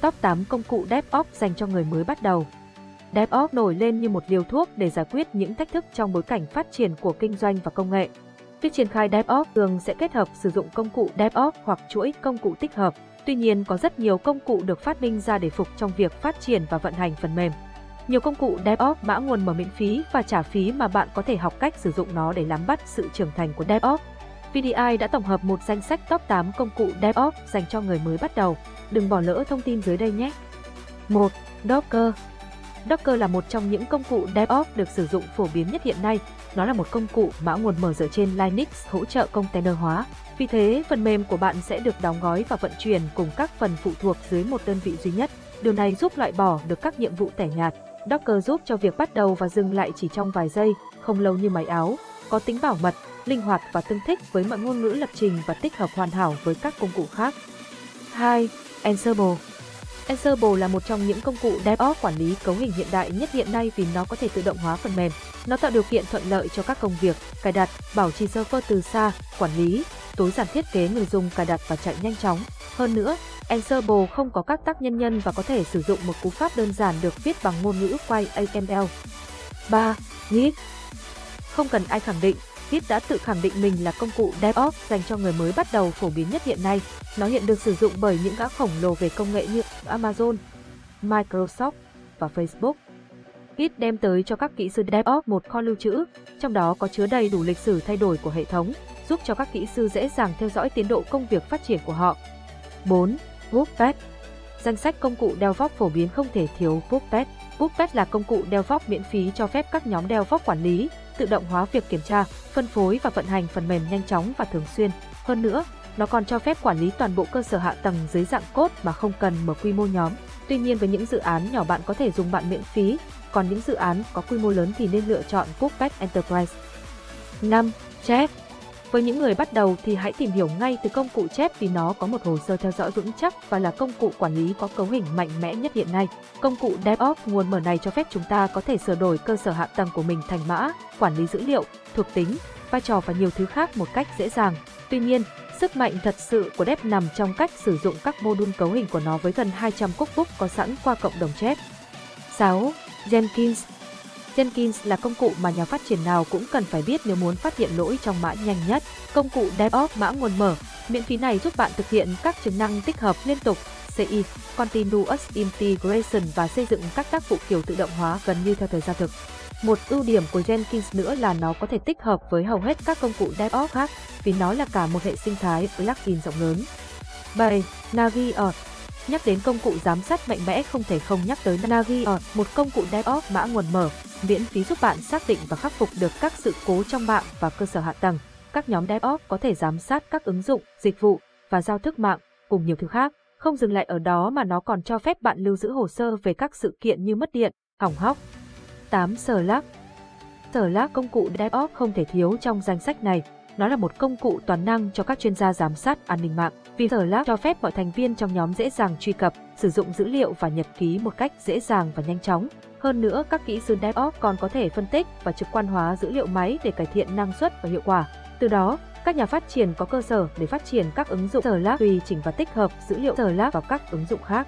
Top 8 công cụ DevOps dành cho người mới bắt đầu. DevOps nổi lên như một liều thuốc để giải quyết những thách thức trong bối cảnh phát triển của kinh doanh và công nghệ. Việc triển khai DevOps thường sẽ kết hợp sử dụng công cụ DevOps hoặc chuỗi công cụ tích hợp. Tuy nhiên, có rất nhiều công cụ được phát minh ra để phục trong việc phát triển và vận hành phần mềm. Nhiều công cụ DevOps mã nguồn mở miễn phí và trả phí mà bạn có thể học cách sử dụng nó để nắm bắt sự trưởng thành của DevOps. VDI đã tổng hợp một danh sách top 8 công cụ DevOps dành cho người mới bắt đầu. Đừng bỏ lỡ thông tin dưới đây nhé. 1. Docker Docker là một trong những công cụ DevOps được sử dụng phổ biến nhất hiện nay. Nó là một công cụ mã nguồn mở dựa trên Linux hỗ trợ container hóa. Vì thế, phần mềm của bạn sẽ được đóng gói và vận chuyển cùng các phần phụ thuộc dưới một đơn vị duy nhất. Điều này giúp loại bỏ được các nhiệm vụ tẻ nhạt. Docker giúp cho việc bắt đầu và dừng lại chỉ trong vài giây, không lâu như máy áo, có tính bảo mật, linh hoạt và tương thích với mọi ngôn ngữ lập trình và tích hợp hoàn hảo với các công cụ khác. 2. Ansible Ansible là một trong những công cụ DevOps quản lý cấu hình hiện đại nhất hiện nay vì nó có thể tự động hóa phần mềm. Nó tạo điều kiện thuận lợi cho các công việc, cài đặt, bảo trì server từ xa, quản lý, tối giản thiết kế người dùng cài đặt và chạy nhanh chóng. Hơn nữa, Ansible không có các tác nhân nhân và có thể sử dụng một cú pháp đơn giản được viết bằng ngôn ngữ quay AML. 3. Git Không cần ai khẳng định, Git đã tự khẳng định mình là công cụ DevOps dành cho người mới bắt đầu phổ biến nhất hiện nay. Nó hiện được sử dụng bởi những gã khổng lồ về công nghệ như Amazon, Microsoft và Facebook. Git đem tới cho các kỹ sư DevOps một kho lưu trữ, trong đó có chứa đầy đủ lịch sử thay đổi của hệ thống, giúp cho các kỹ sư dễ dàng theo dõi tiến độ công việc phát triển của họ. 4. Puppet Danh sách công cụ DevOps phổ biến không thể thiếu Puppet. Puppet là công cụ DevOps miễn phí cho phép các nhóm DevOps quản lý, tự động hóa việc kiểm tra, phân phối và vận hành phần mềm nhanh chóng và thường xuyên. Hơn nữa, nó còn cho phép quản lý toàn bộ cơ sở hạ tầng dưới dạng cốt mà không cần mở quy mô nhóm. Tuy nhiên với những dự án nhỏ bạn có thể dùng bạn miễn phí, còn những dự án có quy mô lớn thì nên lựa chọn Cookpad Enterprise. 5. Chef với những người bắt đầu thì hãy tìm hiểu ngay từ công cụ chép vì nó có một hồ sơ theo dõi vững chắc và là công cụ quản lý có cấu hình mạnh mẽ nhất hiện nay. Công cụ DevOps nguồn mở này cho phép chúng ta có thể sửa đổi cơ sở hạ tầng của mình thành mã, quản lý dữ liệu, thuộc tính, vai trò và nhiều thứ khác một cách dễ dàng. Tuy nhiên, sức mạnh thật sự của Dev nằm trong cách sử dụng các mô đun cấu hình của nó với gần 200 cookbook có sẵn qua cộng đồng chép. 6. Jenkins Jenkins là công cụ mà nhà phát triển nào cũng cần phải biết nếu muốn phát hiện lỗi trong mã nhanh nhất. Công cụ DevOps mã nguồn mở, miễn phí này giúp bạn thực hiện các chức năng tích hợp liên tục, CI, Continuous Integration và xây dựng các tác vụ kiểu tự động hóa gần như theo thời gian thực. Một ưu điểm của Jenkins nữa là nó có thể tích hợp với hầu hết các công cụ DevOps khác vì nó là cả một hệ sinh thái plugin rộng lớn. 7. Navier Nhắc đến công cụ giám sát mạnh mẽ không thể không nhắc tới Nagi, một công cụ DevOps mã nguồn mở, miễn phí giúp bạn xác định và khắc phục được các sự cố trong mạng và cơ sở hạ tầng. Các nhóm DevOps có thể giám sát các ứng dụng, dịch vụ và giao thức mạng cùng nhiều thứ khác. Không dừng lại ở đó mà nó còn cho phép bạn lưu giữ hồ sơ về các sự kiện như mất điện, hỏng hóc. 8. Slack Slack công cụ DevOps không thể thiếu trong danh sách này. Nó là một công cụ toàn năng cho các chuyên gia giám sát an ninh mạng. Vì Slack cho phép mọi thành viên trong nhóm dễ dàng truy cập, sử dụng dữ liệu và nhật ký một cách dễ dàng và nhanh chóng. Hơn nữa, các kỹ sư DevOps còn có thể phân tích và trực quan hóa dữ liệu máy để cải thiện năng suất và hiệu quả. Từ đó, các nhà phát triển có cơ sở để phát triển các ứng dụng Slack tùy chỉnh và tích hợp dữ liệu Slack vào các ứng dụng khác.